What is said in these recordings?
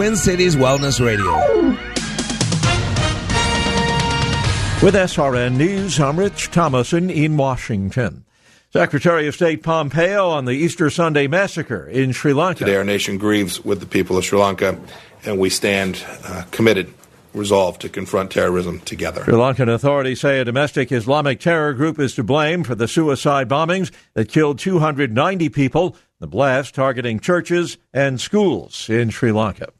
Twin Cities Wellness Radio. With SRN News, I'm Rich Thomason in Washington. Secretary of State Pompeo on the Easter Sunday massacre in Sri Lanka. Today, our nation grieves with the people of Sri Lanka, and we stand uh, committed, resolved to confront terrorism together. Sri Lankan authorities say a domestic Islamic terror group is to blame for the suicide bombings that killed 290 people, the blast targeting churches and schools in Sri Lanka.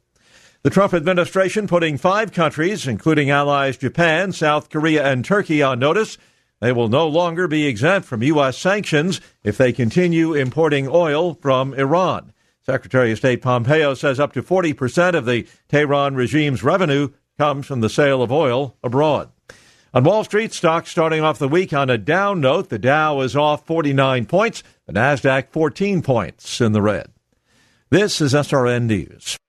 The Trump administration putting five countries, including allies Japan, South Korea, and Turkey, on notice. They will no longer be exempt from U.S. sanctions if they continue importing oil from Iran. Secretary of State Pompeo says up to 40% of the Tehran regime's revenue comes from the sale of oil abroad. On Wall Street, stocks starting off the week on a down note. The Dow is off 49 points, the Nasdaq 14 points in the red. This is SRN News.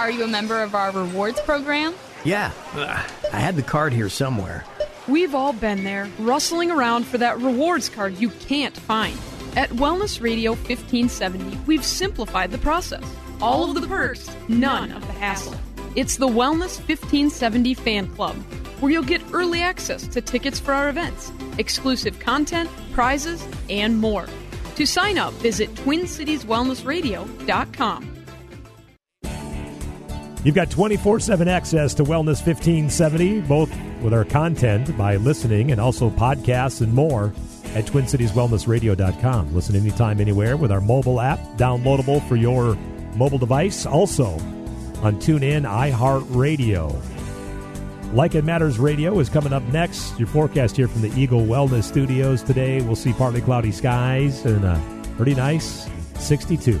Are you a member of our rewards program? Yeah, I had the card here somewhere. We've all been there, rustling around for that rewards card you can't find. At Wellness Radio 1570, we've simplified the process. All of the perks, none of the hassle. It's the Wellness 1570 Fan Club, where you'll get early access to tickets for our events, exclusive content, prizes, and more. To sign up, visit TwinCitiesWellnessRadio.com. You've got 24 7 access to Wellness 1570, both with our content by listening and also podcasts and more at TwinCitiesWellnessRadio.com. Listen anytime, anywhere with our mobile app, downloadable for your mobile device. Also on TuneIn, iHeartRadio. Like It Matters Radio is coming up next. Your forecast here from the Eagle Wellness Studios today. We'll see partly cloudy skies and a pretty nice 62.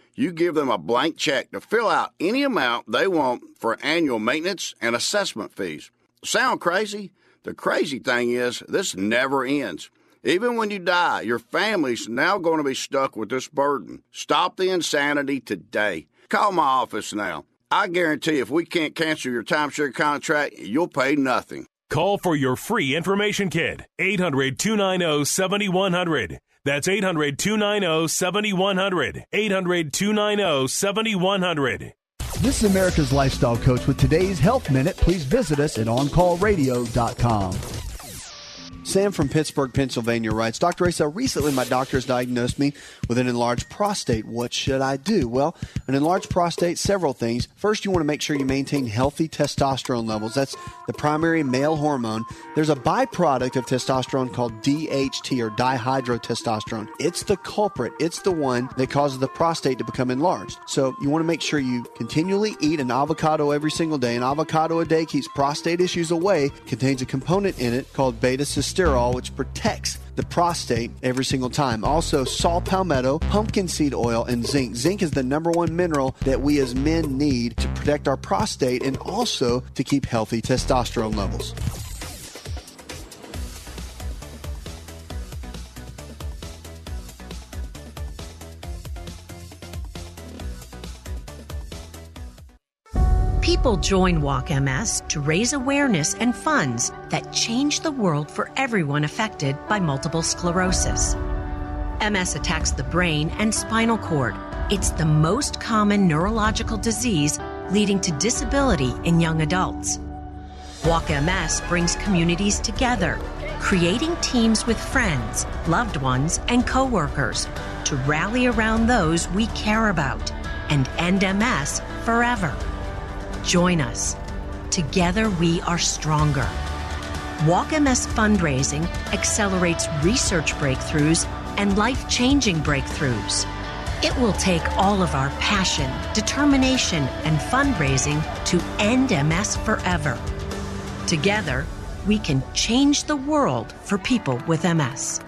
you give them a blank check to fill out any amount they want for annual maintenance and assessment fees. Sound crazy? The crazy thing is, this never ends. Even when you die, your family's now going to be stuck with this burden. Stop the insanity today. Call my office now. I guarantee if we can't cancel your timeshare contract, you'll pay nothing. Call for your free information kit. 800 290 7100. That's 800 290 7100. 800 290 7100. This is America's Lifestyle Coach with today's Health Minute. Please visit us at OnCallRadio.com. Sam from Pittsburgh, Pennsylvania writes Dr. Asa, recently my doctor has diagnosed me with an enlarged prostate. What should I do? Well, an enlarged prostate, several things. First, you want to make sure you maintain healthy testosterone levels. That's the primary male hormone. There's a byproduct of testosterone called DHT or dihydrotestosterone. It's the culprit, it's the one that causes the prostate to become enlarged. So, you want to make sure you continually eat an avocado every single day. An avocado a day keeps prostate issues away, contains a component in it called beta cysterol, which protects the prostate every single time. Also, saw palmetto, pumpkin seed oil, and zinc. Zinc is the number one mineral that we as men need to protect our prostate and also to keep healthy testosterone levels. People join Walk MS to raise awareness and funds that change the world for everyone affected by multiple sclerosis. MS attacks the brain and spinal cord. It's the most common neurological disease leading to disability in young adults. Walk MS brings communities together, creating teams with friends, loved ones, and coworkers to rally around those we care about and end MS forever. Join us. Together we are stronger. Walk MS fundraising accelerates research breakthroughs and life changing breakthroughs. It will take all of our passion, determination, and fundraising to end MS forever. Together, we can change the world for people with MS.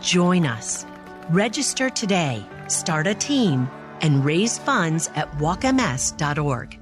Join us. Register today, start a team, and raise funds at walkms.org.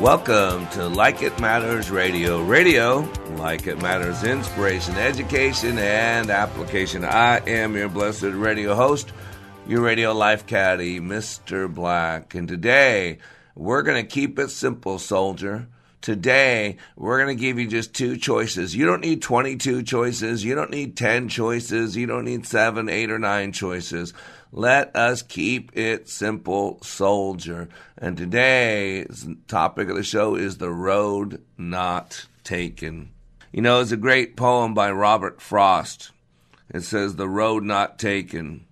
Welcome to Like It Matters Radio. Radio, like it matters, inspiration, education, and application. I am your blessed radio host, your radio life caddy, Mr. Black. And today, we're going to keep it simple, soldier. Today, we're going to give you just two choices. You don't need 22 choices. You don't need 10 choices. You don't need seven, eight, or nine choices. Let us keep it simple, soldier. And today's topic of the show is the road not taken. You know, it's a great poem by Robert Frost. It says, The road not taken.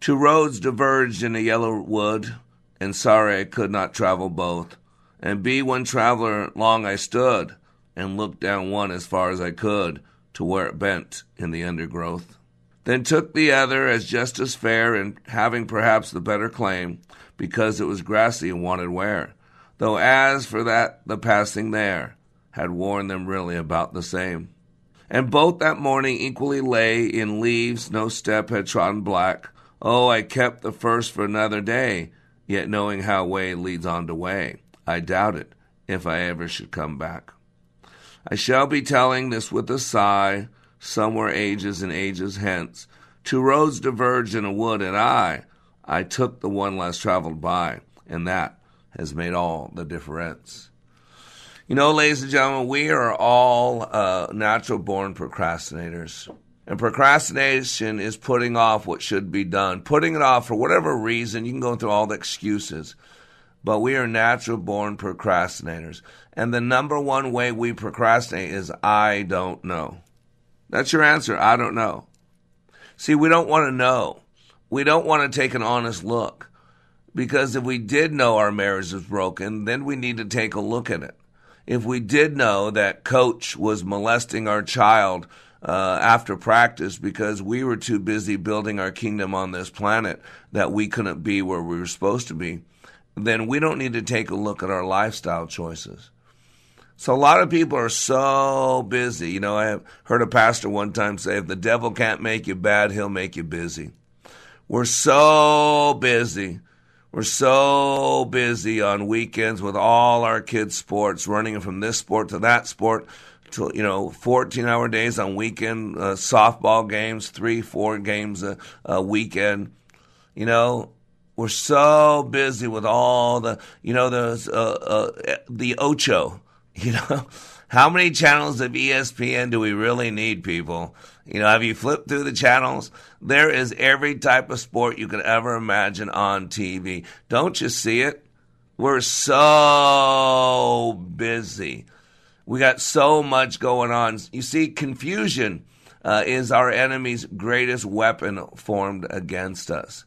Two roads diverged in a yellow wood and sorry I could not travel both. And be one traveler long I stood, and looked down one as far as I could to where it bent in the undergrowth. Then took the other as just as fair, and having perhaps the better claim, because it was grassy and wanted wear. Though as for that the passing there had worn them really about the same. And both that morning equally lay in leaves, no step had trodden black. Oh, I kept the first for another day, Yet knowing how way leads on to way, I doubt it if I ever should come back. I shall be telling this with a sigh, somewhere ages and ages hence. Two roads diverged in a wood, and I, I took the one less traveled by, and that has made all the difference. You know, ladies and gentlemen, we are all uh, natural born procrastinators. And procrastination is putting off what should be done, putting it off for whatever reason. You can go through all the excuses. But we are natural born procrastinators. And the number one way we procrastinate is I don't know. That's your answer. I don't know. See, we don't want to know. We don't want to take an honest look. Because if we did know our marriage was broken, then we need to take a look at it. If we did know that coach was molesting our child uh, after practice because we were too busy building our kingdom on this planet that we couldn't be where we were supposed to be, then we don't need to take a look at our lifestyle choices. So a lot of people are so busy. You know, I heard a pastor one time say, if the devil can't make you bad, he'll make you busy. We're so busy. We're so busy on weekends with all our kids' sports, running from this sport to that sport to you know 14 hour days on weekend uh, softball games three four games a, a weekend you know we're so busy with all the you know the uh, uh, the ocho you know how many channels of espn do we really need people? You know have you flipped through the channels? There is every type of sport you could ever imagine on tv don't you see it? We're so busy. We got so much going on. You see, confusion uh, is our enemy's greatest weapon formed against us.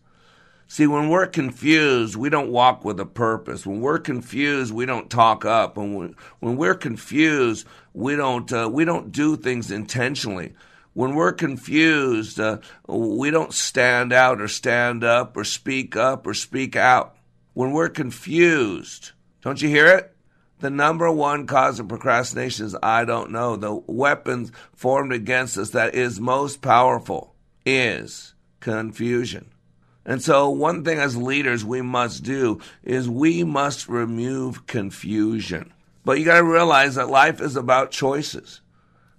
See, when we're confused, we don't walk with a purpose. When we're confused, we don't talk up. When we, when we're confused, we don't uh, we don't do things intentionally. When we're confused, uh, we don't stand out or stand up or speak up or speak out. When we're confused, don't you hear it? The number one cause of procrastination is I don't know. The weapons formed against us that is most powerful is confusion. And so, one thing as leaders we must do is we must remove confusion. But you got to realize that life is about choices.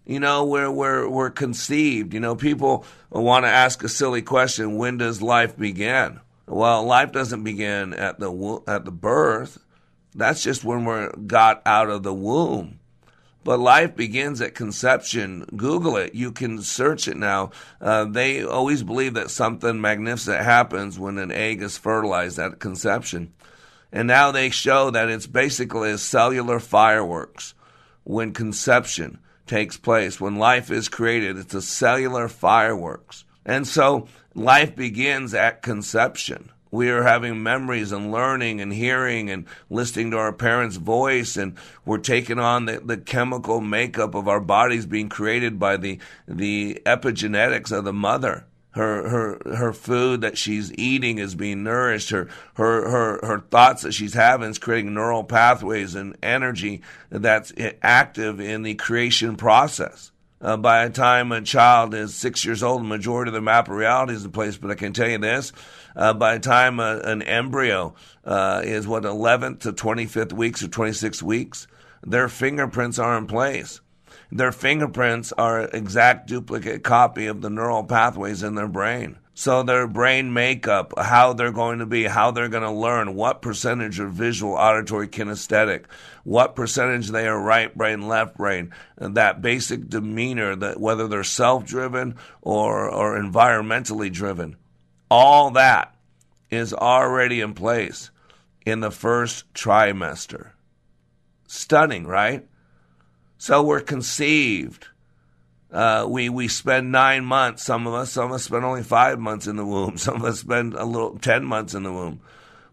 You know, we're, we're, we're conceived. You know, people want to ask a silly question when does life begin? Well, life doesn't begin at the, at the birth That's just when we're got out of the womb. But life begins at conception. Google it. You can search it now. Uh, they always believe that something magnificent happens when an egg is fertilized at conception. And now they show that it's basically a cellular fireworks when conception takes place. When life is created, it's a cellular fireworks. And so life begins at conception we are having memories and learning and hearing and listening to our parents' voice, and we're taking on the, the chemical makeup of our bodies being created by the the epigenetics of the mother. Her her her food that she's eating is being nourished. Her her her her thoughts that she's having is creating neural pathways and energy that's active in the creation process. Uh, by the time a child is six years old, the majority of the map of reality is in place. But I can tell you this uh, by the time a, an embryo uh, is what 11th to 25th weeks or 26 weeks, their fingerprints are in place. Their fingerprints are exact duplicate copy of the neural pathways in their brain. So their brain makeup, how they're going to be, how they're going to learn, what percentage are visual, auditory, kinesthetic, what percentage they are right brain, left brain, that basic demeanor, that whether they're self-driven or or environmentally driven. All that is already in place in the first trimester. Stunning, right? So we're conceived. Uh, we we spend nine months. Some of us, some of us spend only five months in the womb. Some of us spend a little ten months in the womb.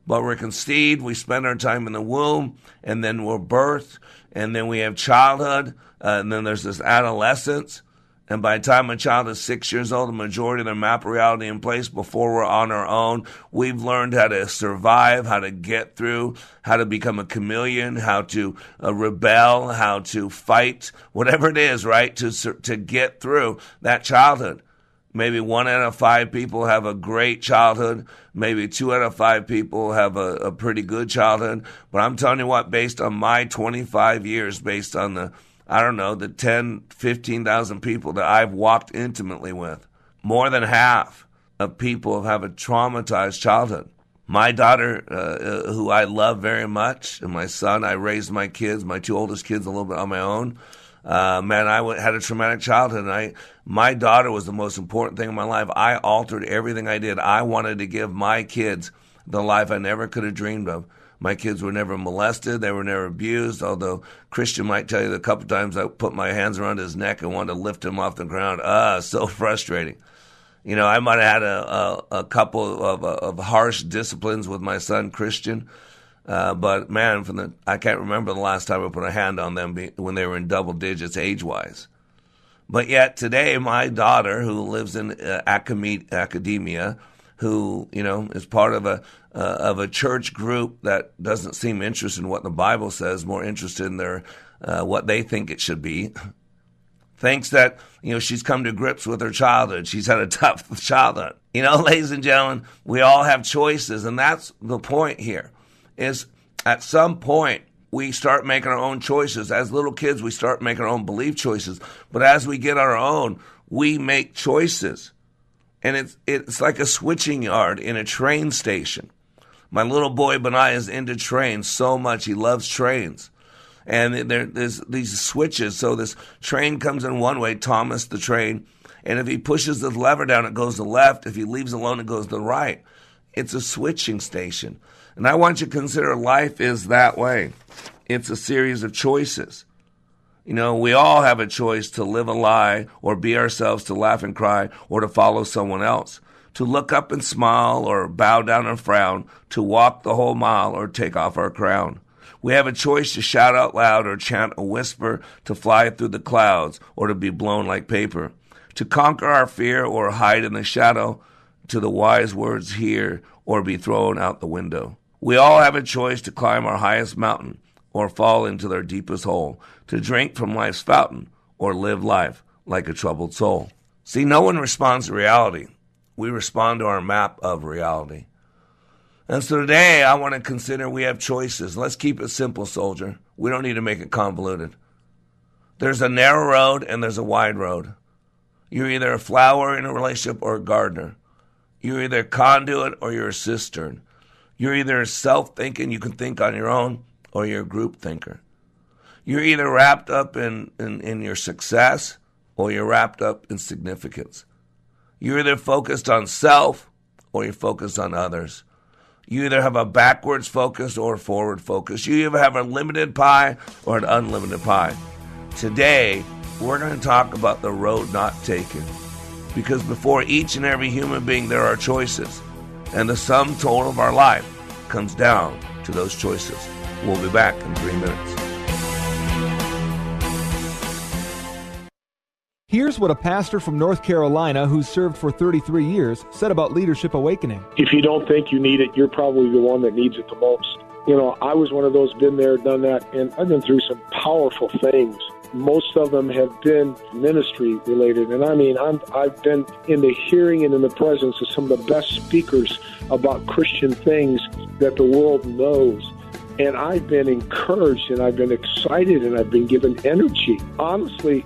But we're conceived. We spend our time in the womb, and then we're birthed, and then we have childhood, uh, and then there's this adolescence, and by the time a child is six years old, the majority of their map reality in place before we're on our own. We've learned how to survive, how to get through, how to become a chameleon, how to uh, rebel, how to fight, whatever it is, right? To, to get through that childhood. Maybe one out of five people have a great childhood. Maybe two out of five people have a, a pretty good childhood. But I'm telling you what, based on my 25 years, based on the I don't know, the 10, 15,000 people that I've walked intimately with, more than half of people have a traumatized childhood. My daughter, uh, uh, who I love very much, and my son, I raised my kids, my two oldest kids, a little bit on my own. Uh, man, I w- had a traumatic childhood, and I, my daughter was the most important thing in my life. I altered everything I did. I wanted to give my kids the life I never could have dreamed of. My kids were never molested. They were never abused. Although Christian might tell you a couple times I put my hands around his neck and wanted to lift him off the ground. Ah, so frustrating. You know, I might have had a, a, a couple of, of harsh disciplines with my son Christian. Uh, but man, from the I can't remember the last time I put a hand on them be, when they were in double digits age wise. But yet today, my daughter, who lives in uh, academia, who you know is part of a uh, of a church group that doesn't seem interested in what the Bible says, more interested in their uh, what they think it should be. Thinks that you know she's come to grips with her childhood. She's had a tough childhood. You know, ladies and gentlemen, we all have choices, and that's the point here. Is at some point we start making our own choices. As little kids, we start making our own belief choices. But as we get our own, we make choices and it's it's like a switching yard in a train station. My little boy Benai is into trains so much; he loves trains, and there, there's these switches. So this train comes in one way, Thomas the train, and if he pushes the lever down, it goes to the left. If he leaves alone, it goes to the right. It's a switching station, and I want you to consider life is that way. It's a series of choices. You know, we all have a choice to live a lie or be ourselves, to laugh and cry, or to follow someone else, to look up and smile or bow down and frown, to walk the whole mile or take off our crown. We have a choice to shout out loud or chant a whisper, to fly through the clouds or to be blown like paper, to conquer our fear or hide in the shadow, to the wise words hear or be thrown out the window. We all have a choice to climb our highest mountain or fall into their deepest hole, to drink from life's fountain, or live life like a troubled soul. See, no one responds to reality. We respond to our map of reality. And so today I want to consider we have choices. Let's keep it simple, soldier. We don't need to make it convoluted. There's a narrow road and there's a wide road. You're either a flower in a relationship or a gardener. You're either a conduit or you're a cistern. You're either self thinking, you can think on your own, or you're a group thinker. You're either wrapped up in, in, in your success or you're wrapped up in significance. You're either focused on self or you're focused on others. You either have a backwards focus or a forward focus. You either have a limited pie or an unlimited pie. Today, we're going to talk about the road not taken. Because before each and every human being, there are choices. And the sum total of our life comes down to those choices. We'll be back in three minutes. Here's what a pastor from North Carolina who served for 33 years said about Leadership Awakening. If you don't think you need it, you're probably the one that needs it the most. You know, I was one of those, been there, done that, and I've been through some powerful things. Most of them have been ministry related, and I mean, I'm, I've been in the hearing and in the presence of some of the best speakers about Christian things that the world knows. And I've been encouraged and I've been excited and I've been given energy. Honestly,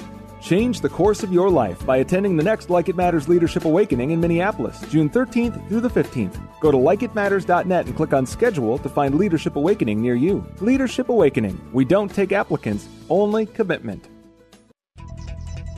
Change the course of your life by attending the next Like It Matters Leadership Awakening in Minneapolis, June 13th through the 15th. Go to likeitmatters.net and click on schedule to find Leadership Awakening near you. Leadership Awakening. We don't take applicants, only commitment.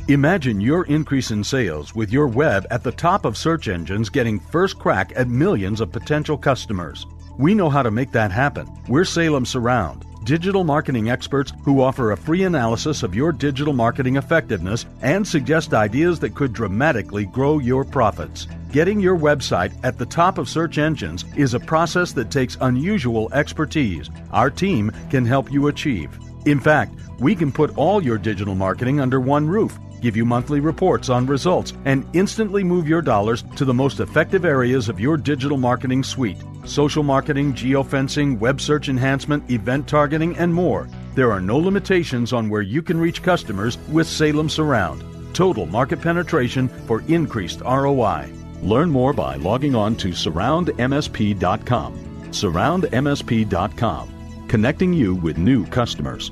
Imagine your increase in sales with your web at the top of search engines getting first crack at millions of potential customers. We know how to make that happen. We're Salem Surround, digital marketing experts who offer a free analysis of your digital marketing effectiveness and suggest ideas that could dramatically grow your profits. Getting your website at the top of search engines is a process that takes unusual expertise. Our team can help you achieve. In fact, we can put all your digital marketing under one roof give you monthly reports on results, and instantly move your dollars to the most effective areas of your digital marketing suite social marketing, geofencing, web search enhancement, event targeting, and more. There are no limitations on where you can reach customers with Salem Surround. Total market penetration for increased ROI. Learn more by logging on to surroundmsp.com. Surroundmsp.com, connecting you with new customers.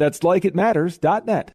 That's likeitmatters.net.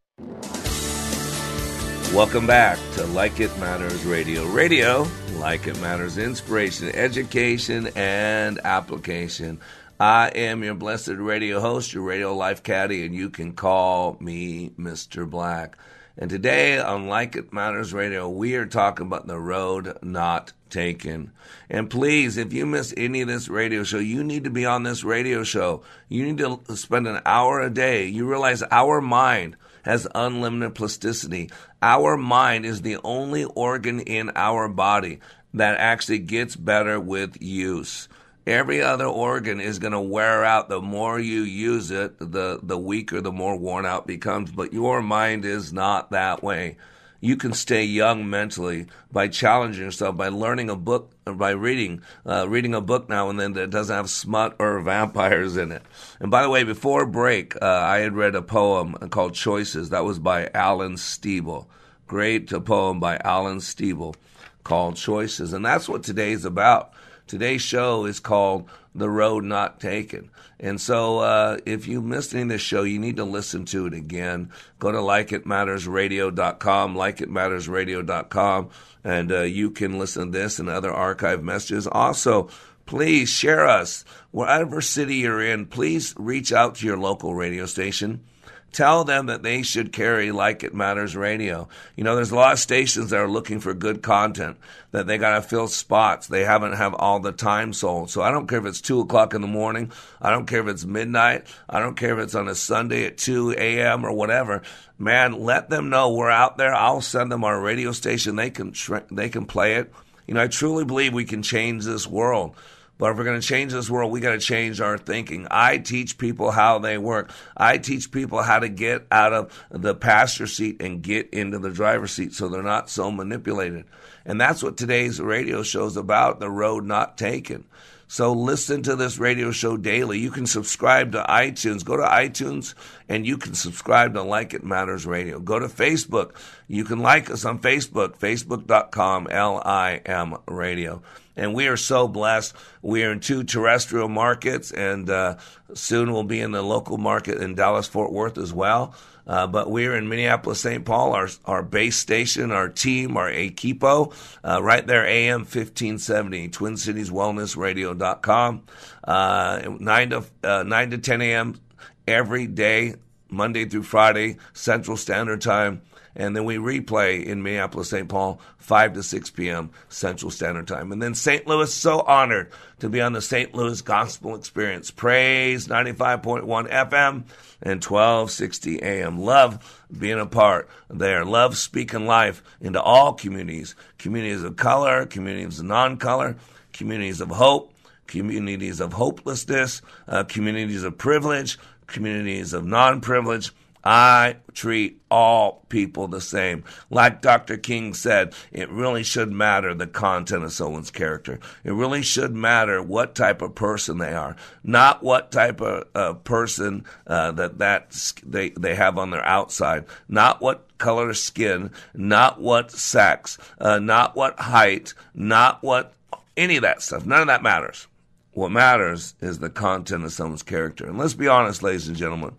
Welcome back to Like It Matters Radio. Radio, like it matters, inspiration, education, and application. I am your blessed radio host, your radio life caddy, and you can call me Mr. Black. And today on Like It Matters Radio, we are talking about the road not taken. And please, if you miss any of this radio show, you need to be on this radio show. You need to spend an hour a day. You realize our mind has unlimited plasticity. Our mind is the only organ in our body that actually gets better with use. Every other organ is going to wear out. The more you use it, the, the weaker, the more worn out becomes. But your mind is not that way. You can stay young mentally by challenging yourself, by learning a book, by reading, uh, reading a book now and then that doesn't have smut or vampires in it. And by the way, before break, uh, I had read a poem called Choices. That was by Alan Steeble. Great poem by Alan Steeble called Choices. And that's what today's about. Today's show is called The Road Not Taken. And so uh, if you missed any of this show, you need to listen to it again. Go to likeitmattersradio.com, likeitmattersradio.com, and uh, you can listen to this and other archive messages. Also, Please share us. wherever city you're in, please reach out to your local radio station. Tell them that they should carry Like It Matters radio. You know, there's a lot of stations that are looking for good content that they got to fill spots. They haven't have all the time sold. So I don't care if it's two o'clock in the morning. I don't care if it's midnight. I don't care if it's on a Sunday at 2 a.m. or whatever. Man, let them know we're out there. I'll send them our radio station. They can they can play it. You know, I truly believe we can change this world. But if we're going to change this world, we got to change our thinking. I teach people how they work. I teach people how to get out of the passenger seat and get into the driver's seat so they're not so manipulated. And that's what today's radio show is about the road not taken. So listen to this radio show daily. You can subscribe to iTunes. Go to iTunes and you can subscribe to Like It Matters Radio. Go to Facebook. You can like us on Facebook, facebook.com, L-I-M radio. And we are so blessed. We are in two terrestrial markets and uh, soon we'll be in the local market in Dallas, Fort Worth as well. Uh, but we're in Minneapolis, St. Paul, our, our base station, our team, our equipo, uh, right there, AM 1570, TwinCitiesWellnessRadio.com, uh, 9 to, uh, 9 to 10 a.m. every day, Monday through Friday, Central Standard Time. And then we replay in Minneapolis, St. Paul, 5 to 6 p.m. Central Standard Time. And then St. Louis, so honored to be on the St. Louis Gospel Experience. Praise 95.1 FM and 1260 AM. Love being a part there. Love speaking life into all communities communities of color, communities of non color, communities of hope, communities of hopelessness, uh, communities of privilege, communities of non privilege I treat all people the same. Like Dr. King said, it really should matter the content of someone's character. It really should matter what type of person they are, not what type of uh, person uh, that that they they have on their outside, not what color skin, not what sex, uh, not what height, not what any of that stuff. None of that matters. What matters is the content of someone's character. And let's be honest, ladies and gentlemen.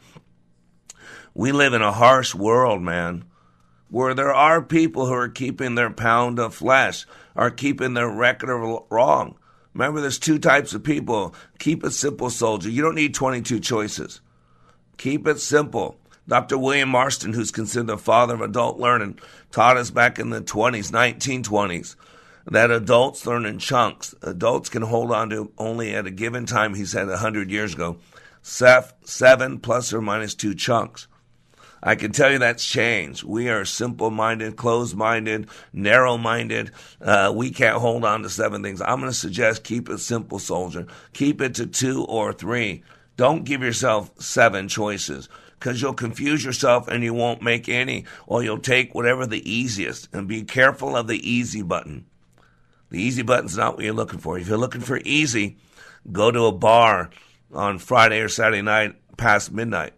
We live in a harsh world, man, where there are people who are keeping their pound of flesh, are keeping their record of wrong. Remember, there's two types of people. Keep it simple, soldier. You don't need 22 choices. Keep it simple. Dr. William Marston, who's considered the father of adult learning, taught us back in the 20s, 1920s, that adults learn in chunks. Adults can hold on to only at a given time, he said 100 years ago, seven plus or minus two chunks. I can tell you that's changed. We are simple minded, closed minded, narrow minded. Uh, we can't hold on to seven things. I'm going to suggest keep it simple, soldier. Keep it to two or three. Don't give yourself seven choices because you'll confuse yourself and you won't make any, or you'll take whatever the easiest. And be careful of the easy button. The easy button's not what you're looking for. If you're looking for easy, go to a bar on Friday or Saturday night past midnight.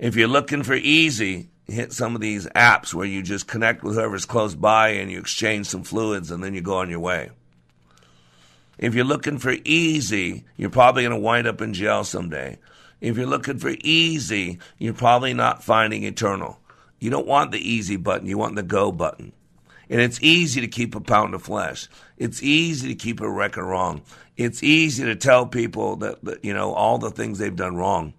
If you're looking for easy, hit some of these apps where you just connect with whoever's close by and you exchange some fluids and then you go on your way. If you're looking for easy, you're probably going to wind up in jail someday. If you're looking for easy, you're probably not finding eternal. You don't want the easy button, you want the go button. And it's easy to keep a pound of flesh. It's easy to keep a record wrong. It's easy to tell people that, that you know all the things they've done wrong.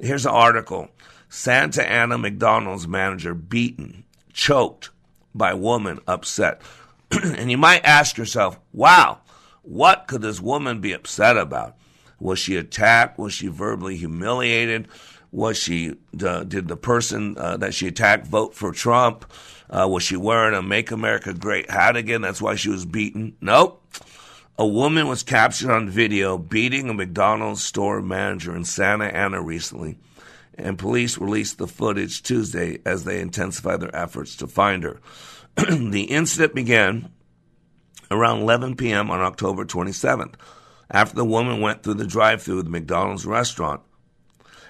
Here's an article Santa Ana McDonald's manager beaten, choked by woman upset. and you might ask yourself, wow, what could this woman be upset about? Was she attacked? Was she verbally humiliated? Was she uh, did the person uh, that she attacked vote for Trump? Uh, was she wearing a "Make America Great" hat again? That's why she was beaten. Nope. A woman was captured on video beating a McDonald's store manager in Santa Ana recently and police released the footage Tuesday as they intensified their efforts to find her. the incident began around 11 p.m. on October 27th, after the woman went through the drive through of the McDonald's restaurant.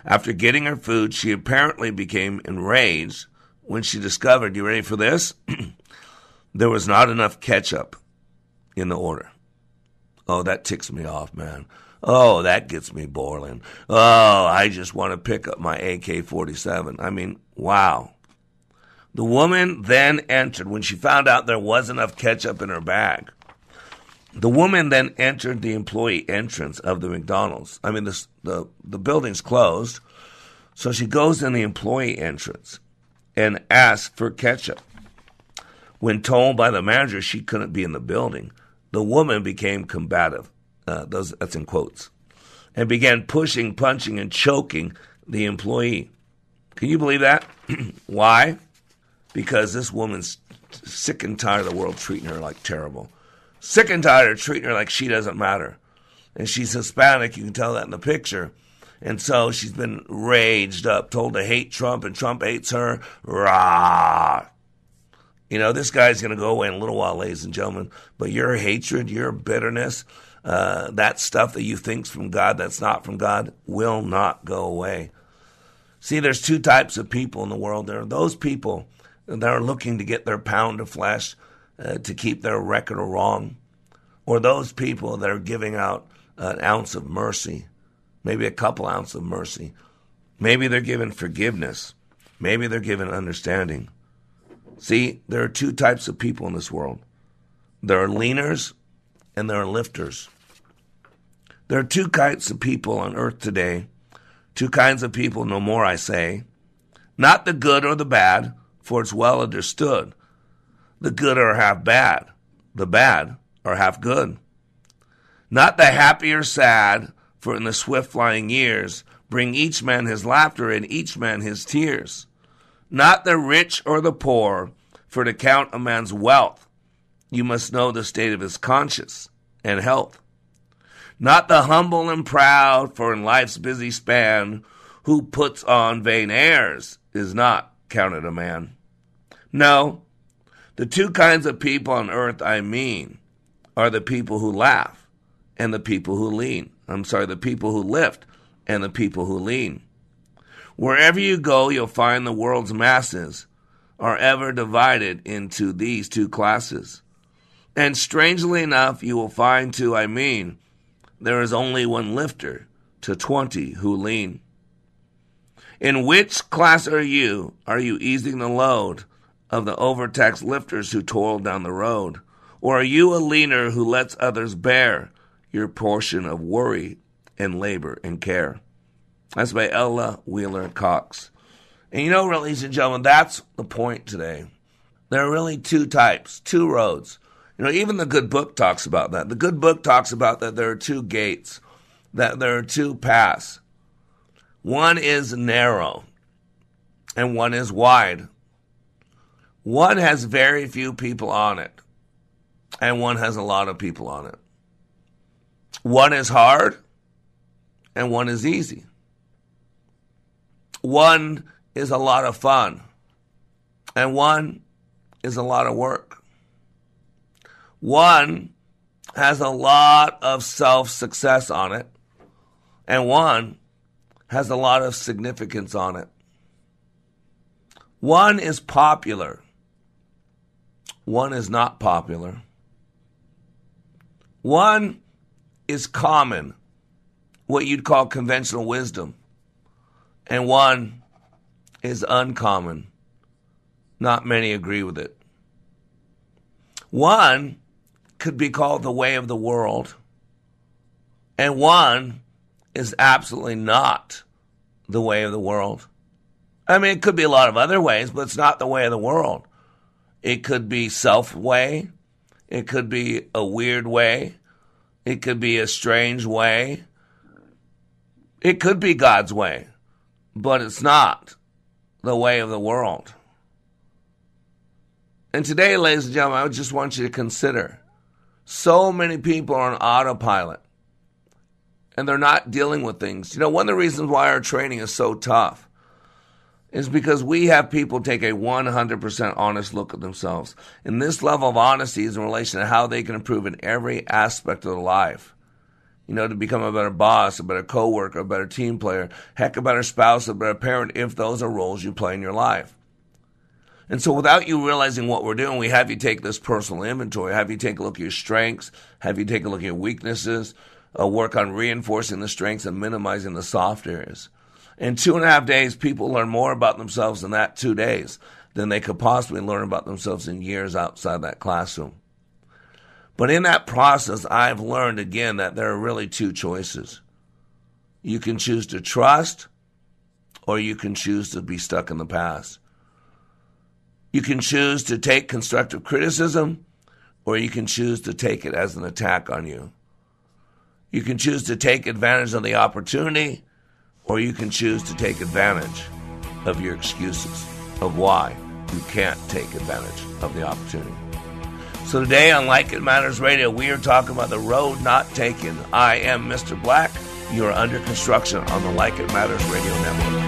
After getting her food, she apparently became enraged when she discovered, you ready for this? there was not enough ketchup in the order. Oh, that ticks me off, man. Oh, that gets me boiling. Oh, I just want to pick up my AK 47. I mean, wow. The woman then entered when she found out there was enough ketchup in her bag. The woman then entered the employee entrance of the McDonald's. I mean, the, the, the building's closed. So she goes in the employee entrance and asks for ketchup. When told by the manager she couldn't be in the building, the woman became combative. Uh, those, that's in quotes. And began pushing, punching, and choking the employee. Can you believe that? Why? Because this woman's sick and tired of the world treating her like terrible. Sick and tired of treating her like she doesn't matter. And she's Hispanic, you can tell that in the picture. And so she's been raged up, told to hate Trump, and Trump hates her. Rah! You know, this guy's going to go away in a little while, ladies and gentlemen. But your hatred, your bitterness, uh, that stuff that you think's from God that's not from God will not go away. See, there's two types of people in the world. There are those people that are looking to get their pound of flesh uh, to keep their record wrong, or those people that are giving out an ounce of mercy, maybe a couple ounces of mercy. Maybe they're given forgiveness. Maybe they're given understanding. See, there are two types of people in this world there are leaners and there are lifters. There are two kinds of people on earth today. Two kinds of people, no more, I say. Not the good or the bad, for it's well understood. The good are half bad, the bad are half good. Not the happy or sad, for in the swift flying years bring each man his laughter and each man his tears. Not the rich or the poor, for to count a man's wealth, you must know the state of his conscience and health. Not the humble and proud, for in life's busy span, who puts on vain airs is not counted a man. No, the two kinds of people on earth I mean are the people who laugh and the people who lean. I'm sorry, the people who lift and the people who lean. Wherever you go, you'll find the world's masses are ever divided into these two classes. And strangely enough, you will find too, I mean, there is only one lifter to 20 who lean. In which class are you? Are you easing the load of the overtaxed lifters who toil down the road? Or are you a leaner who lets others bear your portion of worry and labor and care? That's by Ella Wheeler Wilcox. And you know, ladies and gentlemen, that's the point today. There are really two types, two roads. You know, even the good book talks about that. The good book talks about that there are two gates, that there are two paths. One is narrow, and one is wide. One has very few people on it, and one has a lot of people on it. One is hard, and one is easy. One is a lot of fun, and one is a lot of work. One has a lot of self success on it, and one has a lot of significance on it. One is popular, one is not popular. One is common, what you'd call conventional wisdom, and one is uncommon. Not many agree with it. One could be called the way of the world, and one is absolutely not the way of the world. I mean, it could be a lot of other ways, but it's not the way of the world. It could be self way, it could be a weird way, it could be a strange way, it could be God's way, but it's not the way of the world. And today, ladies and gentlemen, I just want you to consider so many people are on autopilot and they're not dealing with things. You know, one of the reasons why our training is so tough is because we have people take a 100% honest look at themselves. And this level of honesty is in relation to how they can improve in every aspect of their life you know, to become a better boss, a better coworker, a better team player, heck, a better spouse, a better parent, if those are roles you play in your life. And so without you realizing what we're doing, we have you take this personal inventory, have you take a look at your strengths, have you take a look at your weaknesses, uh, work on reinforcing the strengths and minimizing the soft areas. In two and a half days, people learn more about themselves in that two days than they could possibly learn about themselves in years outside that classroom. But in that process, I've learned again that there are really two choices. You can choose to trust, or you can choose to be stuck in the past. You can choose to take constructive criticism, or you can choose to take it as an attack on you. You can choose to take advantage of the opportunity, or you can choose to take advantage of your excuses of why you can't take advantage of the opportunity. So today on Like It Matters Radio, we are talking about the road not taken. I am Mr. Black. You are under construction on the Like It Matters Radio Network.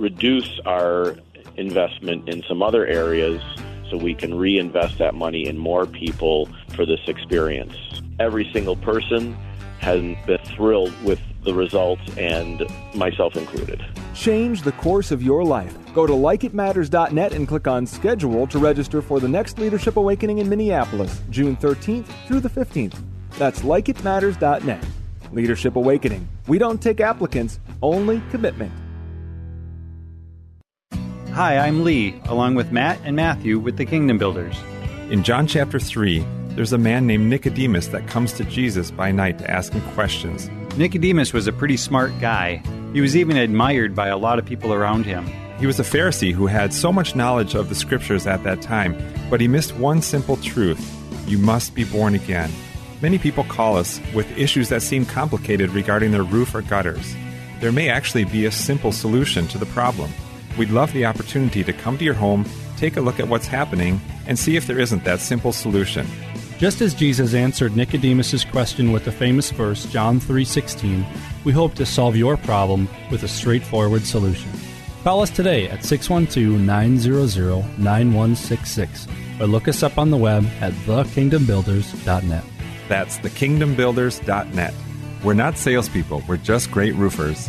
reduce our investment in some other areas so we can reinvest that money in more people for this experience. Every single person has been thrilled with the results, and myself included. Change the course of your life. Go to likeitmatters.net and click on schedule to register for the next Leadership Awakening in Minneapolis, June 13th through the 15th. That's likeitmatters.net. Leadership Awakening. We don't take applicants, only commitment. Hi, I'm Lee, along with Matt and Matthew with the Kingdom Builders. In John chapter 3, there's a man named Nicodemus that comes to Jesus by night to ask him questions. Nicodemus was a pretty smart guy. He was even admired by a lot of people around him. He was a Pharisee who had so much knowledge of the scriptures at that time, but he missed one simple truth you must be born again. Many people call us with issues that seem complicated regarding their roof or gutters. There may actually be a simple solution to the problem. We'd love the opportunity to come to your home, take a look at what's happening, and see if there isn't that simple solution. Just as Jesus answered Nicodemus's question with the famous verse John 3:16, we hope to solve your problem with a straightforward solution. Call us today at 612-900-9166 or look us up on the web at thekingdombuilders.net. That's thekingdombuilders.net. We're not salespeople, we're just great roofers.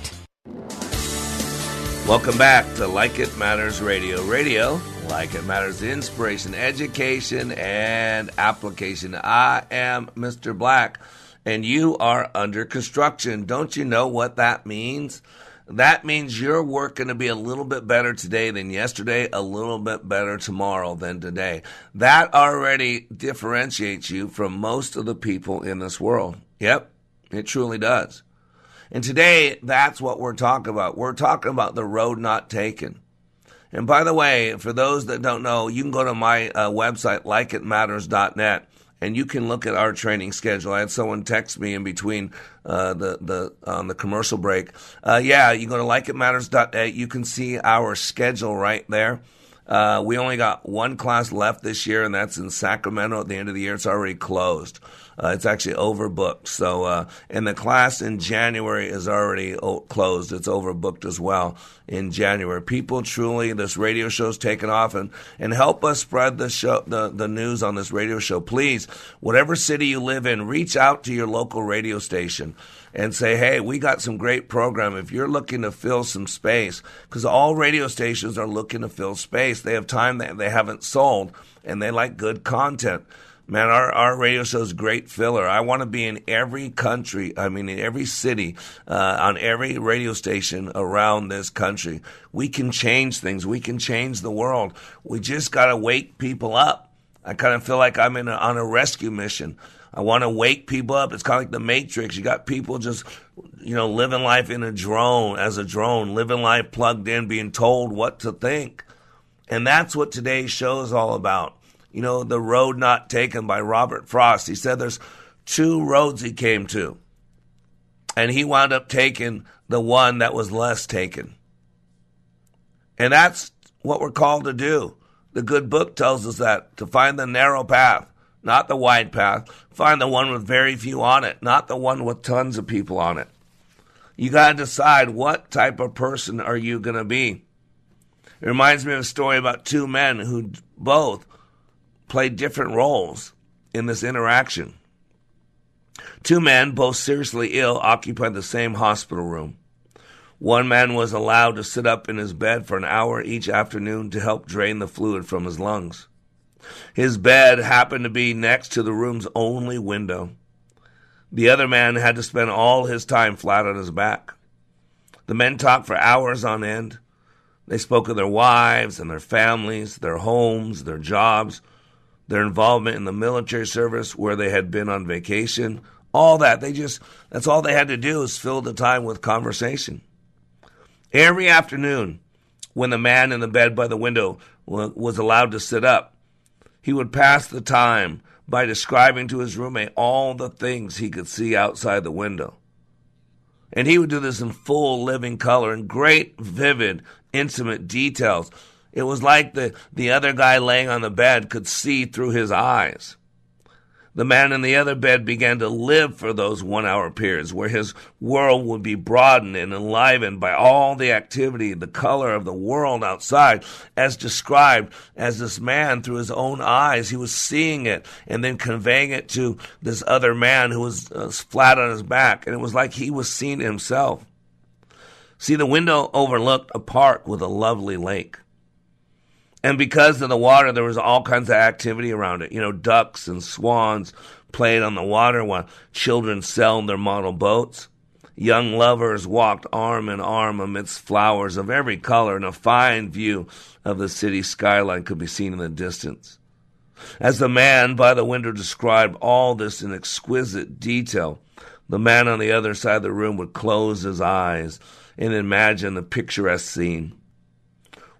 Welcome back to Like It Matters Radio. Radio, like it matters, inspiration, education, and application. I am Mr. Black, and you are under construction. Don't you know what that means? That means your work going to be a little bit better today than yesterday, a little bit better tomorrow than today. That already differentiates you from most of the people in this world. Yep, it truly does. And today, that's what we're talking about. We're talking about the road not taken. And by the way, for those that don't know, you can go to my uh, website, likeitmatters.net, and you can look at our training schedule. I had someone text me in between uh, the the on the commercial break. Uh, yeah, you go to likeitmatters.net. You can see our schedule right there. Uh, we only got one class left this year, and that's in Sacramento. At the end of the year, it's already closed. Uh, it's actually overbooked. So, uh, and the class in January is already o- closed. It's overbooked as well in January. People truly, this radio show's taken off, and and help us spread the show, the the news on this radio show. Please, whatever city you live in, reach out to your local radio station and say, hey, we got some great program. If you're looking to fill some space, because all radio stations are looking to fill space, they have time that they haven't sold, and they like good content. Man, our, our radio show is great filler. I want to be in every country, I mean, in every city, uh, on every radio station around this country. We can change things. We can change the world. We just got to wake people up. I kind of feel like I'm in a, on a rescue mission. I want to wake people up. It's kind of like the Matrix. You got people just, you know, living life in a drone, as a drone, living life plugged in, being told what to think. And that's what today's show is all about. You know, The Road Not Taken by Robert Frost. He said there's two roads he came to. And he wound up taking the one that was less taken. And that's what we're called to do. The good book tells us that to find the narrow path not the wide path. Find the one with very few on it, not the one with tons of people on it. You got to decide what type of person are you going to be. It reminds me of a story about two men who both played different roles in this interaction. Two men, both seriously ill, occupied the same hospital room. One man was allowed to sit up in his bed for an hour each afternoon to help drain the fluid from his lungs. His bed happened to be next to the room's only window. The other man had to spend all his time flat on his back. The men talked for hours on end. They spoke of their wives and their families, their homes, their jobs, their involvement in the military service, where they had been on vacation, all that. They just, that's all they had to do is fill the time with conversation. Every afternoon, when the man in the bed by the window was allowed to sit up, he would pass the time by describing to his roommate all the things he could see outside the window. And he would do this in full living color in great, vivid, intimate details. It was like the, the other guy laying on the bed could see through his eyes. The man in the other bed began to live for those one hour periods where his world would be broadened and enlivened by all the activity, the color of the world outside, as described as this man through his own eyes. He was seeing it and then conveying it to this other man who was uh, flat on his back. And it was like he was seeing himself. See, the window overlooked a park with a lovely lake. And because of the water, there was all kinds of activity around it. You know, ducks and swans played on the water while children sailed their model boats. Young lovers walked arm in arm amidst flowers of every color, and a fine view of the city skyline could be seen in the distance. As the man by the window described all this in exquisite detail, the man on the other side of the room would close his eyes and imagine the picturesque scene.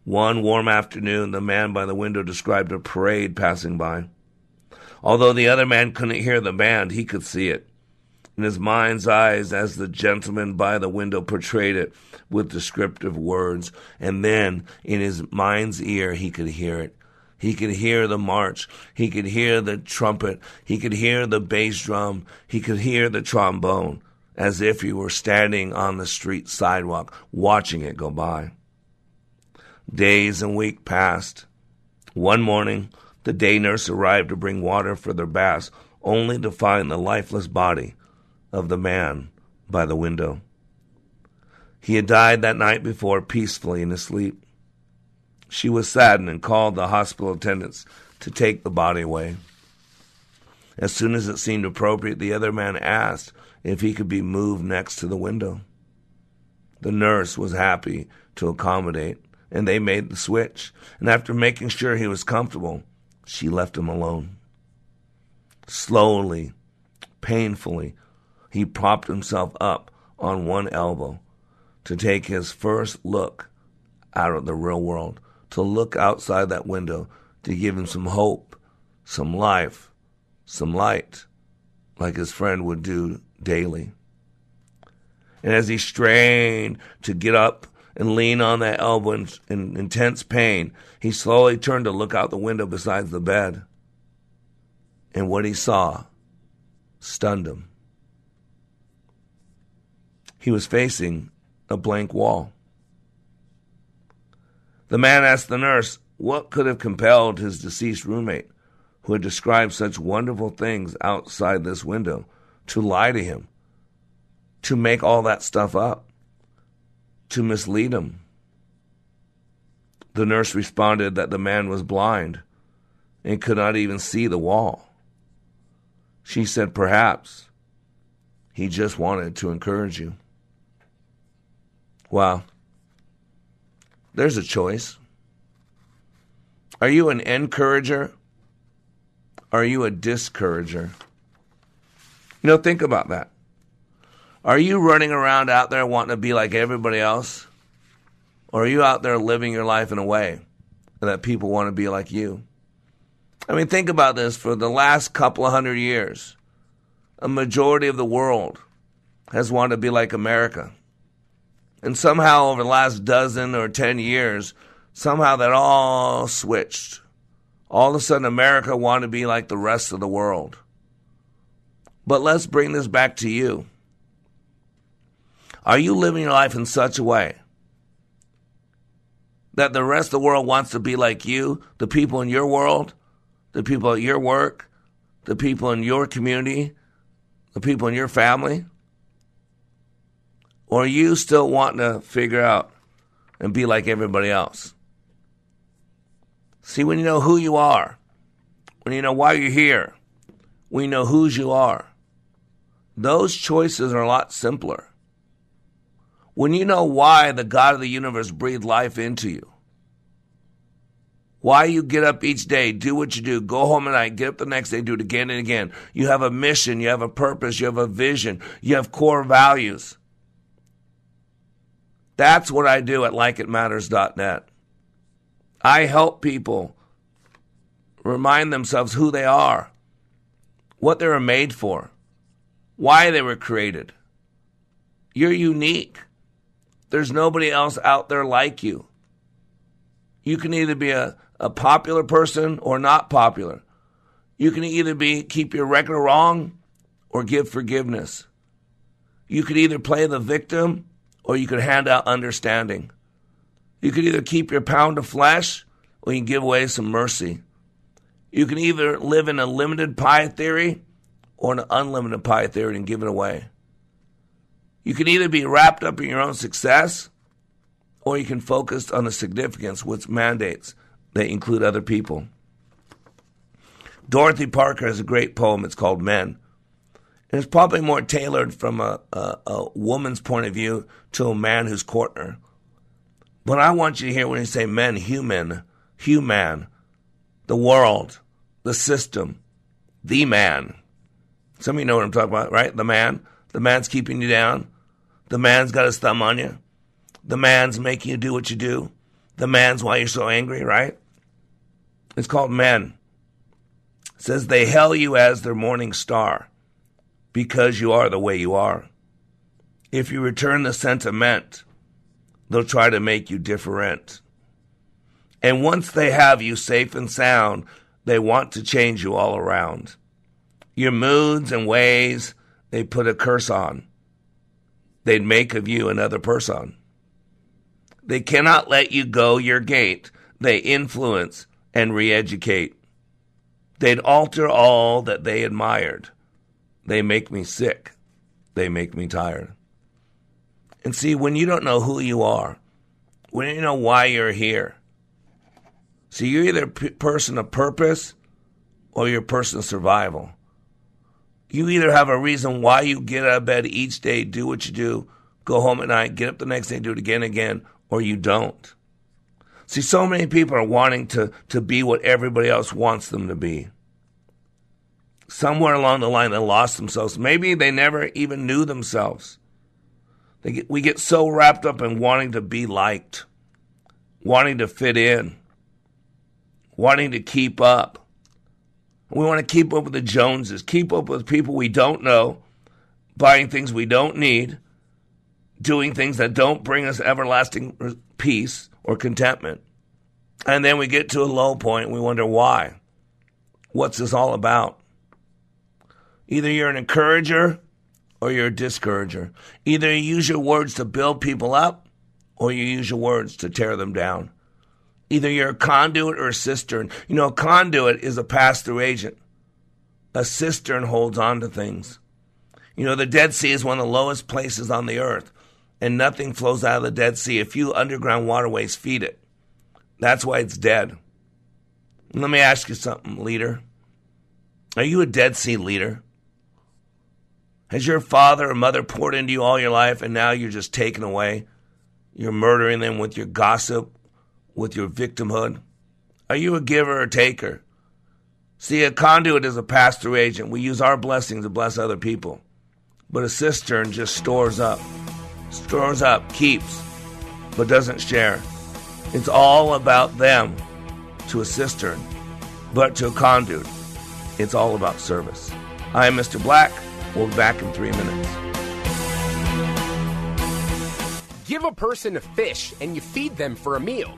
One warm afternoon, the man by the window described a parade passing by. Although the other man couldn't hear the band, he could see it. In his mind's eyes, as the gentleman by the window portrayed it with descriptive words, and then in his mind's ear, he could hear it. He could hear the march. He could hear the trumpet. He could hear the bass drum. He could hear the trombone, as if he were standing on the street sidewalk watching it go by. Days and weeks passed. One morning, the day nurse arrived to bring water for their baths, only to find the lifeless body of the man by the window. He had died that night before peacefully in his sleep. She was saddened and called the hospital attendants to take the body away. As soon as it seemed appropriate, the other man asked if he could be moved next to the window. The nurse was happy to accommodate and they made the switch. And after making sure he was comfortable, she left him alone. Slowly, painfully, he propped himself up on one elbow to take his first look out of the real world, to look outside that window, to give him some hope, some life, some light, like his friend would do daily. And as he strained to get up and lean on that elbow in, in intense pain, he slowly turned to look out the window beside the bed. And what he saw stunned him. He was facing a blank wall. The man asked the nurse what could have compelled his deceased roommate, who had described such wonderful things outside this window, to lie to him, to make all that stuff up, to mislead him. The nurse responded that the man was blind and could not even see the wall. She said, Perhaps he just wanted to encourage you. Well, there's a choice. Are you an encourager? Are you a discourager? You know, think about that. Are you running around out there wanting to be like everybody else? Or are you out there living your life in a way that people want to be like you? I mean, think about this for the last couple of hundred years, a majority of the world has wanted to be like America. And somehow, over the last dozen or ten years, somehow that all switched. All of a sudden, America wanted to be like the rest of the world. But let's bring this back to you. Are you living your life in such a way that the rest of the world wants to be like you, the people in your world, the people at your work, the people in your community, the people in your family? Or are you still wanting to figure out and be like everybody else? See, when you know who you are, when you know why you're here, when you know whose you are, those choices are a lot simpler. When you know why the God of the universe breathed life into you, why you get up each day, do what you do, go home at night, get up the next day, do it again and again. You have a mission, you have a purpose, you have a vision, you have core values. That's what I do at likeitmatters.net. I help people remind themselves who they are, what they were made for, why they were created. You're unique. There's nobody else out there like you. You can either be a, a popular person or not popular. You can either be keep your record wrong or give forgiveness. You could either play the victim or you could hand out understanding. You could either keep your pound of flesh or you can give away some mercy. You can either live in a limited pie theory or an unlimited pie theory and give it away. You can either be wrapped up in your own success or you can focus on the significance, which mandates they include other people. Dorothy Parker has a great poem. It's called Men. And it's probably more tailored from a, a, a woman's point of view to a man who's courting her. But I want you to hear when you say men, human, human, the world, the system, the man. Some of you know what I'm talking about, right? The man. The man's keeping you down. The man's got his thumb on you. The man's making you do what you do. The man's why you're so angry, right? It's called men. It says they hail you as their morning star because you are the way you are. If you return the sentiment, they'll try to make you different. And once they have you safe and sound, they want to change you all around. Your moods and ways, they put a curse on. They'd make of you another person. They cannot let you go your gait. They influence and re educate. They'd alter all that they admired. They make me sick. They make me tired. And see, when you don't know who you are, when you know why you're here, see, you're either a person of purpose or you're a person of survival. You either have a reason why you get out of bed each day, do what you do, go home at night, get up the next day, do it again and again, or you don't. See, so many people are wanting to, to be what everybody else wants them to be. Somewhere along the line, they lost themselves. Maybe they never even knew themselves. Get, we get so wrapped up in wanting to be liked, wanting to fit in, wanting to keep up. We want to keep up with the Joneses, keep up with people we don't know, buying things we don't need, doing things that don't bring us everlasting peace or contentment. And then we get to a low point and we wonder why. What's this all about? Either you're an encourager or you're a discourager. Either you use your words to build people up or you use your words to tear them down. Either you're a conduit or a cistern. You know, a conduit is a pass through agent, a cistern holds on to things. You know, the Dead Sea is one of the lowest places on the earth, and nothing flows out of the Dead Sea. A few underground waterways feed it. That's why it's dead. Let me ask you something, leader. Are you a Dead Sea leader? Has your father or mother poured into you all your life and now you're just taken away? You're murdering them with your gossip, with your victimhood? Are you a giver or taker? See, a conduit is a pass through agent. We use our blessings to bless other people. But a cistern just stores up, stores up, keeps, but doesn't share. It's all about them to a cistern, but to a conduit, it's all about service. I am Mr. Black. We'll be back in three minutes. Give a person a fish and you feed them for a meal.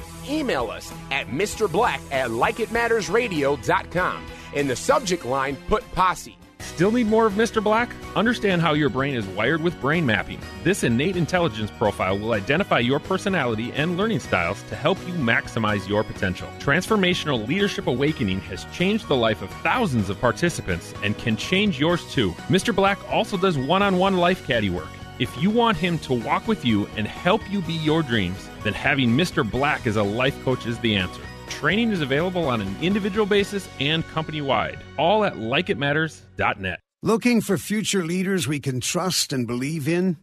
Email us at Mr. Black at likeitmattersradio.com. In the subject line, put posse. Still need more of Mr. Black? Understand how your brain is wired with brain mapping. This innate intelligence profile will identify your personality and learning styles to help you maximize your potential. Transformational Leadership Awakening has changed the life of thousands of participants and can change yours too. Mr. Black also does one on one life caddy work. If you want him to walk with you and help you be your dreams, then having Mr. Black as a life coach is the answer. Training is available on an individual basis and company wide, all at likeitmatters.net. Looking for future leaders we can trust and believe in?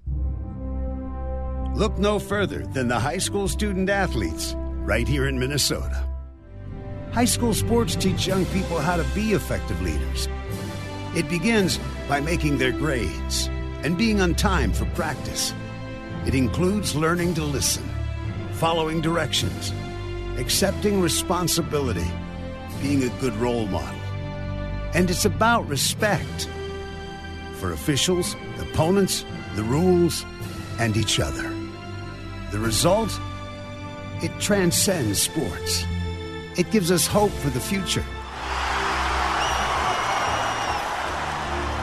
Look no further than the high school student athletes right here in Minnesota. High school sports teach young people how to be effective leaders. It begins by making their grades and being on time for practice. It includes learning to listen, following directions, accepting responsibility, being a good role model. And it's about respect for officials, opponents, the rules, and each other. The result? It transcends sports. It gives us hope for the future.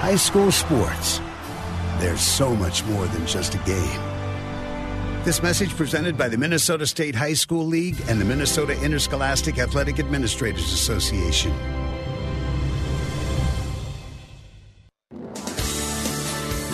High school sports. There's so much more than just a game. This message presented by the Minnesota State High School League and the Minnesota Interscholastic Athletic Administrators Association.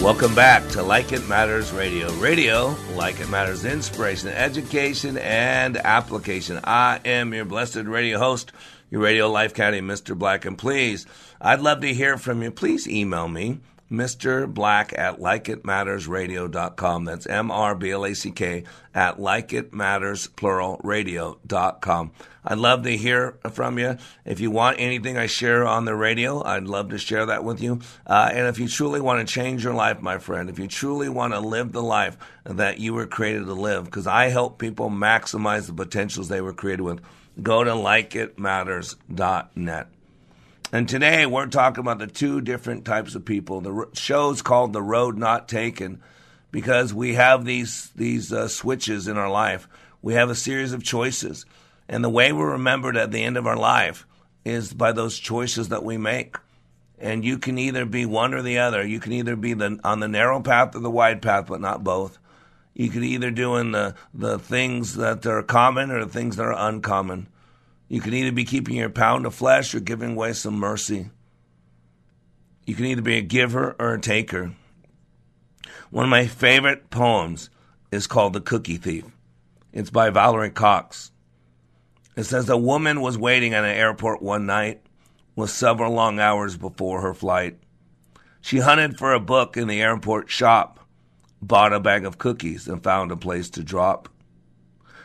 Welcome back to Like It Matters Radio. Radio, like it matters, inspiration, education, and application. I am your blessed radio host, your radio life caddy, Mr. Black. And please, I'd love to hear from you. Please email me, Mr. Black at likeitmattersradio.com. That's M R B L A C K at likeitmatters, plural, radio.com. I'd love to hear from you. If you want anything I share on the radio, I'd love to share that with you. Uh, and if you truly want to change your life, my friend, if you truly want to live the life that you were created to live, because I help people maximize the potentials they were created with, go to likeitmatters.net. And today we're talking about the two different types of people. The show's called "The Road Not Taken" because we have these these uh, switches in our life. We have a series of choices, And the way we're remembered at the end of our life is by those choices that we make. And you can either be one or the other. You can either be the, on the narrow path or the wide path, but not both. You could either doing the, the things that are common or the things that are uncommon. You can either be keeping your pound of flesh or giving away some mercy. You can either be a giver or a taker. One of my favorite poems is called The Cookie Thief. It's by Valerie Cox. It says a woman was waiting at an airport one night with several long hours before her flight. She hunted for a book in the airport shop, bought a bag of cookies, and found a place to drop.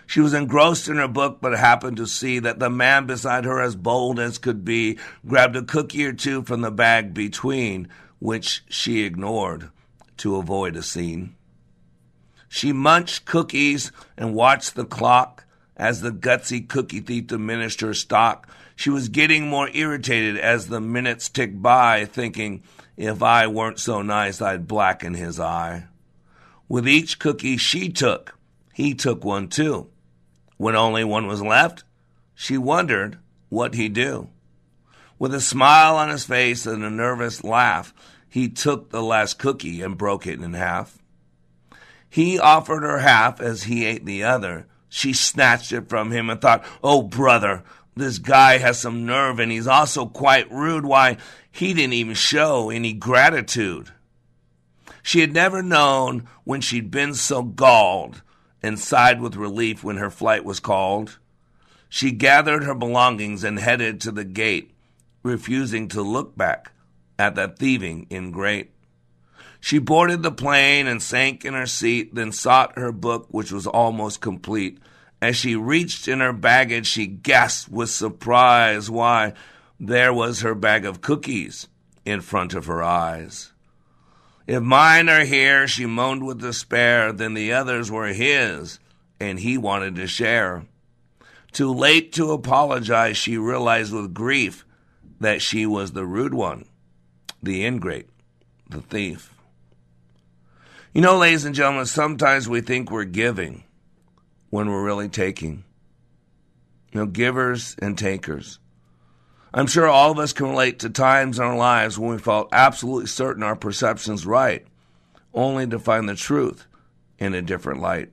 She was engrossed in her book, but happened to see that the man beside her, as bold as could be, grabbed a cookie or two from the bag between, which she ignored to avoid a scene. She munched cookies and watched the clock as the gutsy cookie thief diminished her stock. She was getting more irritated as the minutes ticked by, thinking, if I weren't so nice, I'd blacken his eye. With each cookie she took, he took one too. When only one was left, she wondered what he'd do. With a smile on his face and a nervous laugh, he took the last cookie and broke it in half. He offered her half as he ate the other. She snatched it from him and thought, Oh, brother, this guy has some nerve and he's also quite rude. Why, he didn't even show any gratitude. She had never known when she'd been so galled and sighed with relief when her flight was called. She gathered her belongings and headed to the gate, refusing to look back at that thieving ingrate. She boarded the plane and sank in her seat, then sought her book, which was almost complete. As she reached in her baggage, she gasped with surprise. Why, there was her bag of cookies in front of her eyes. If mine are here, she moaned with despair, then the others were his, and he wanted to share. Too late to apologize, she realized with grief that she was the rude one, the ingrate, the thief. You know, ladies and gentlemen, sometimes we think we're giving when we're really taking. You know, givers and takers. I'm sure all of us can relate to times in our lives when we felt absolutely certain our perception's right, only to find the truth in a different light.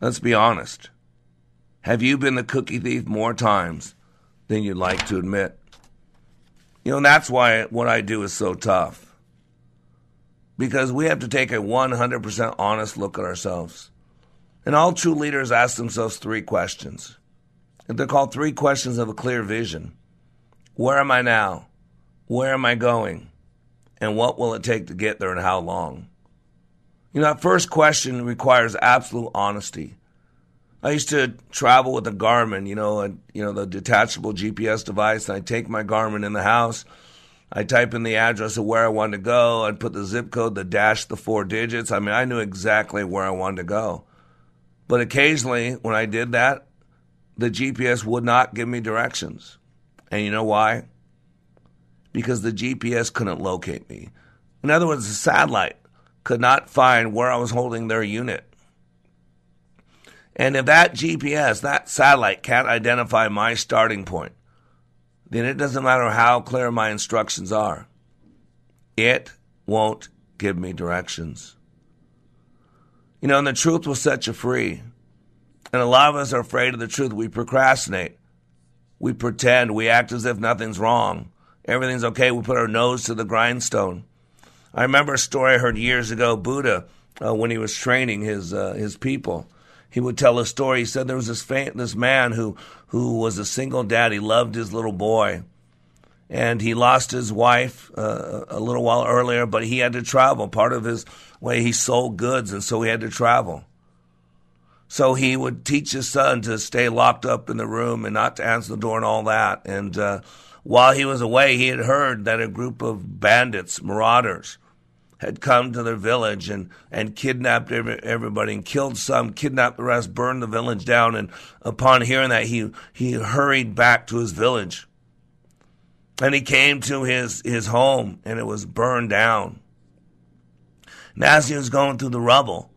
Let's be honest. Have you been the cookie thief more times than you'd like to admit? You know, that's why what I do is so tough. Because we have to take a 100% honest look at ourselves. And all true leaders ask themselves three questions. They're called three questions of a clear vision. Where am I now? Where am I going? And what will it take to get there and how long? You know, that first question requires absolute honesty. I used to travel with a Garmin, you know, and you know the detachable GPS device. And I take my Garmin in the house. I type in the address of where I wanted to go. I'd put the zip code, the dash, the four digits. I mean, I knew exactly where I wanted to go. But occasionally, when I did that, the GPS would not give me directions. And you know why? Because the GPS couldn't locate me. In other words, the satellite could not find where I was holding their unit. And if that GPS, that satellite, can't identify my starting point, then it doesn't matter how clear my instructions are. It won't give me directions. You know, and the truth will set you free. And a lot of us are afraid of the truth. We procrastinate. We pretend. We act as if nothing's wrong. Everything's okay. We put our nose to the grindstone. I remember a story I heard years ago. Buddha, uh, when he was training his uh, his people, he would tell a story. He said there was this this man who who was a single dad. He loved his little boy, and he lost his wife uh, a little while earlier. But he had to travel. Part of his way, he sold goods, and so he had to travel. So he would teach his son to stay locked up in the room and not to answer the door and all that. And uh, while he was away, he had heard that a group of bandits, marauders, had come to their village and, and kidnapped every, everybody and killed some, kidnapped the rest, burned the village down. And upon hearing that, he, he hurried back to his village. And he came to his, his home and it was burned down. And as he was going through the rubble,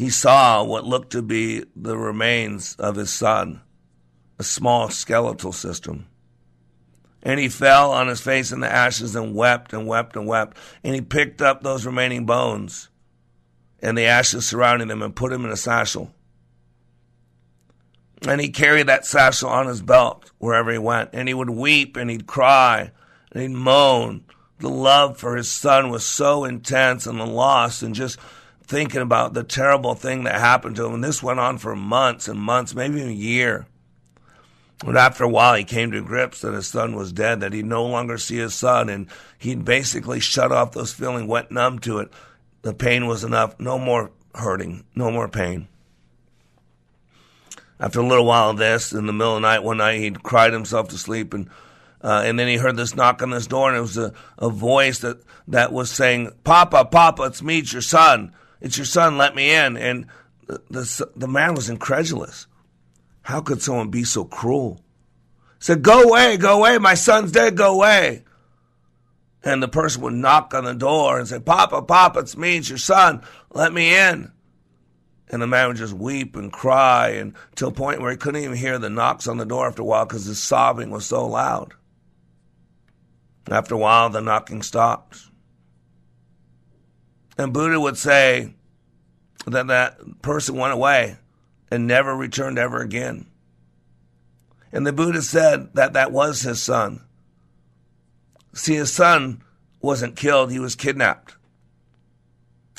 he saw what looked to be the remains of his son, a small skeletal system. And he fell on his face in the ashes and wept and wept and wept. And he picked up those remaining bones and the ashes surrounding them and put them in a satchel. And he carried that satchel on his belt wherever he went. And he would weep and he'd cry and he'd moan. The love for his son was so intense and the loss and just thinking about the terrible thing that happened to him. And this went on for months and months, maybe a year. But after a while, he came to grips that his son was dead, that he'd no longer see his son, and he'd basically shut off those feelings, went numb to it. The pain was enough. No more hurting, no more pain. After a little while of this, in the middle of the night, one night, he'd cried himself to sleep, and uh, and then he heard this knock on this door, and it was a, a voice that, that was saying, Papa, Papa, it's me, it's your son. It's your son, let me in. And the, the, the man was incredulous. How could someone be so cruel? He said, Go away, go away, my son's dead, go away. And the person would knock on the door and say, Papa, Papa, it's me, it's your son, let me in. And the man would just weep and cry and to a point where he couldn't even hear the knocks on the door after a while because his sobbing was so loud. After a while, the knocking stopped. And Buddha would say that that person went away and never returned ever again. And the Buddha said that that was his son. See, his son wasn't killed, he was kidnapped.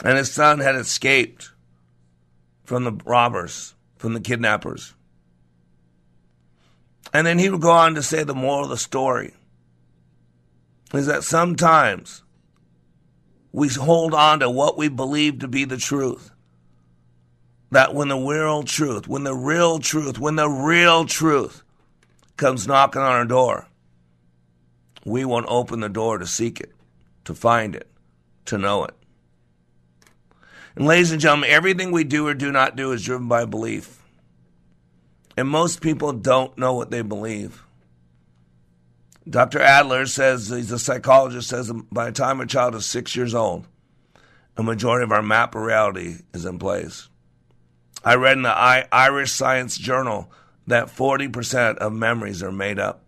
And his son had escaped from the robbers, from the kidnappers. And then he would go on to say the moral of the story is that sometimes we hold on to what we believe to be the truth. That when the real truth, when the real truth, when the real truth comes knocking on our door, we won't open the door to seek it, to find it, to know it. And ladies and gentlemen, everything we do or do not do is driven by belief. And most people don't know what they believe. Dr. Adler says, he's a psychologist, says by the time a child is six years old, a majority of our map of reality is in place. I read in the Irish Science Journal that 40% of memories are made up.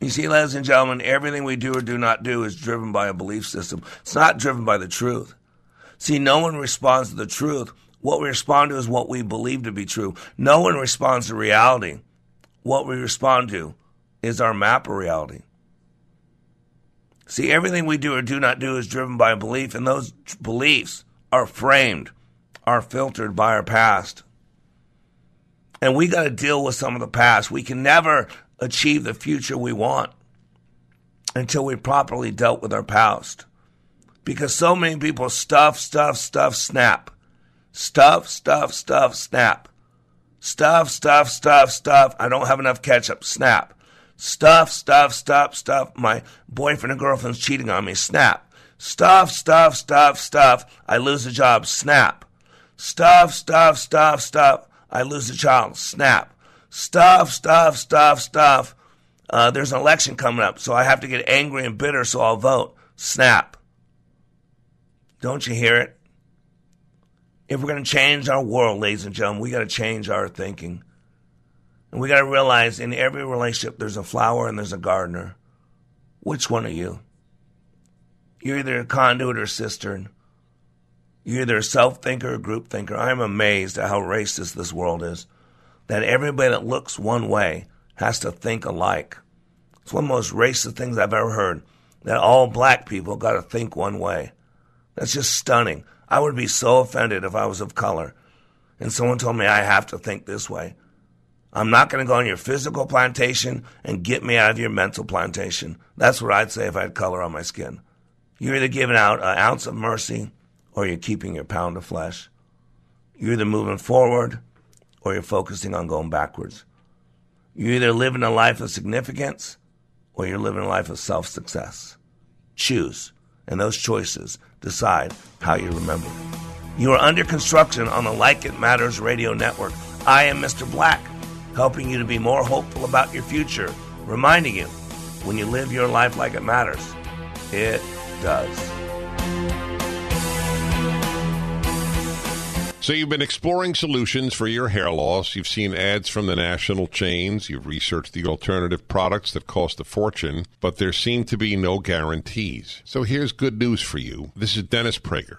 You see, ladies and gentlemen, everything we do or do not do is driven by a belief system. It's not driven by the truth. See, no one responds to the truth. What we respond to is what we believe to be true. No one responds to reality. What we respond to is our map of reality. See, everything we do or do not do is driven by a belief, and those beliefs are framed, are filtered by our past. And we got to deal with some of the past. We can never achieve the future we want until we properly dealt with our past. Because so many people stuff, stuff, stuff, snap. Stuff, stuff, stuff, snap. Stuff, stuff, stuff, stuff. I don't have enough ketchup. Snap. Stuff, stuff, stuff, stuff. My boyfriend and girlfriend's cheating on me. Snap. Stuff, stuff, stuff, stuff. I lose a job. Snap. Stuff, stuff, stuff, stuff. I lose a child. Snap. Stuff, stuff, stuff, stuff. Uh, there's an election coming up, so I have to get angry and bitter, so I'll vote. Snap. Don't you hear it? If we're going to change our world, ladies and gentlemen, we got to change our thinking. And we got to realize in every relationship, there's a flower and there's a gardener. Which one are you? You're either a conduit or cistern. You're either a self thinker or group thinker. I'm amazed at how racist this world is. That everybody that looks one way has to think alike. It's one of the most racist things I've ever heard. That all black people got to think one way. That's just stunning. I would be so offended if I was of color and someone told me I have to think this way. I'm not going to go on your physical plantation and get me out of your mental plantation. That's what I'd say if I had color on my skin. You're either giving out an ounce of mercy or you're keeping your pound of flesh. You're either moving forward or you're focusing on going backwards. You're either living a life of significance or you're living a life of self success. Choose, and those choices decide how you remember. You are under construction on the Like It Matters radio network. I am Mr. Black helping you to be more hopeful about your future, reminding you when you live your life like it matters, it does. So you've been exploring solutions for your hair loss. You've seen ads from the national chains. You've researched the alternative products that cost a fortune, but there seem to be no guarantees. So here's good news for you. This is Dennis Prager.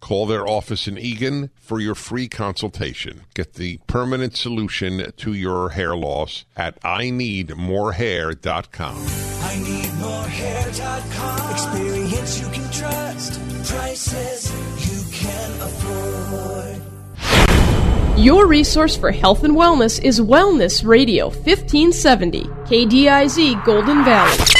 Call their office in Eagan for your free consultation. Get the permanent solution to your hair loss at IneedMoreHair.com. I need more hair.com. Experience you can trust. Prices you can afford. Your resource for health and wellness is Wellness Radio 1570, KDIZ Golden Valley.